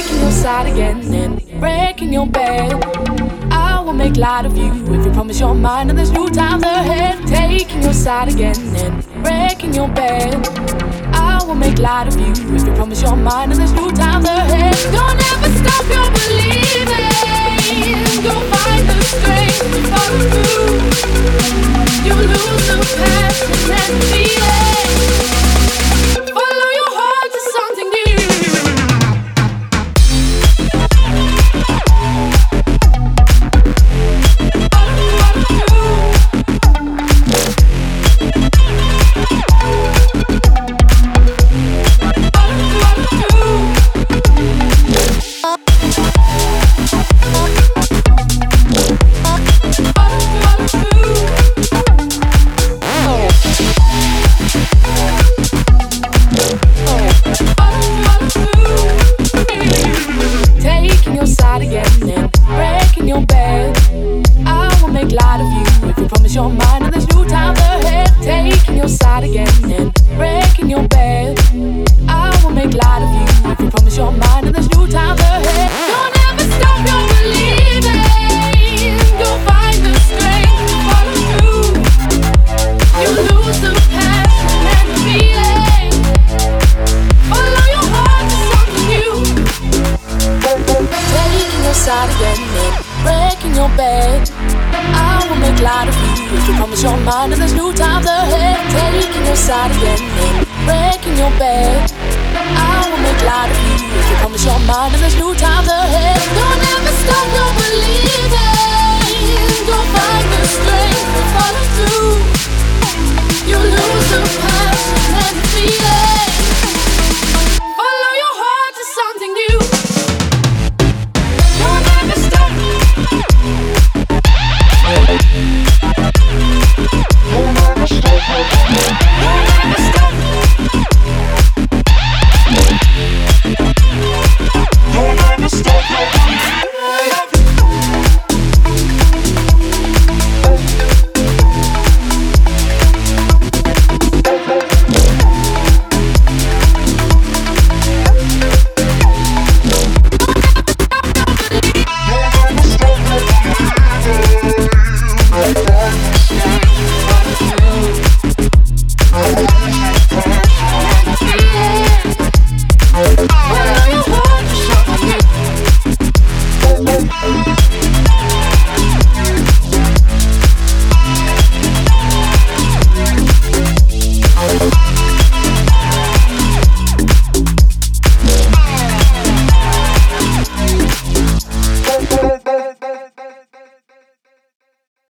Taking your side again and breaking your bed. I will make light of you if you promise your mind and there's new times ahead. Taking your side again and breaking your bed. I will make light of you if you promise your mind and there's new times ahead. Don't ever stop your breaking your bed. I will make light of you mind there's new times ahead. Don't ever stop your believing.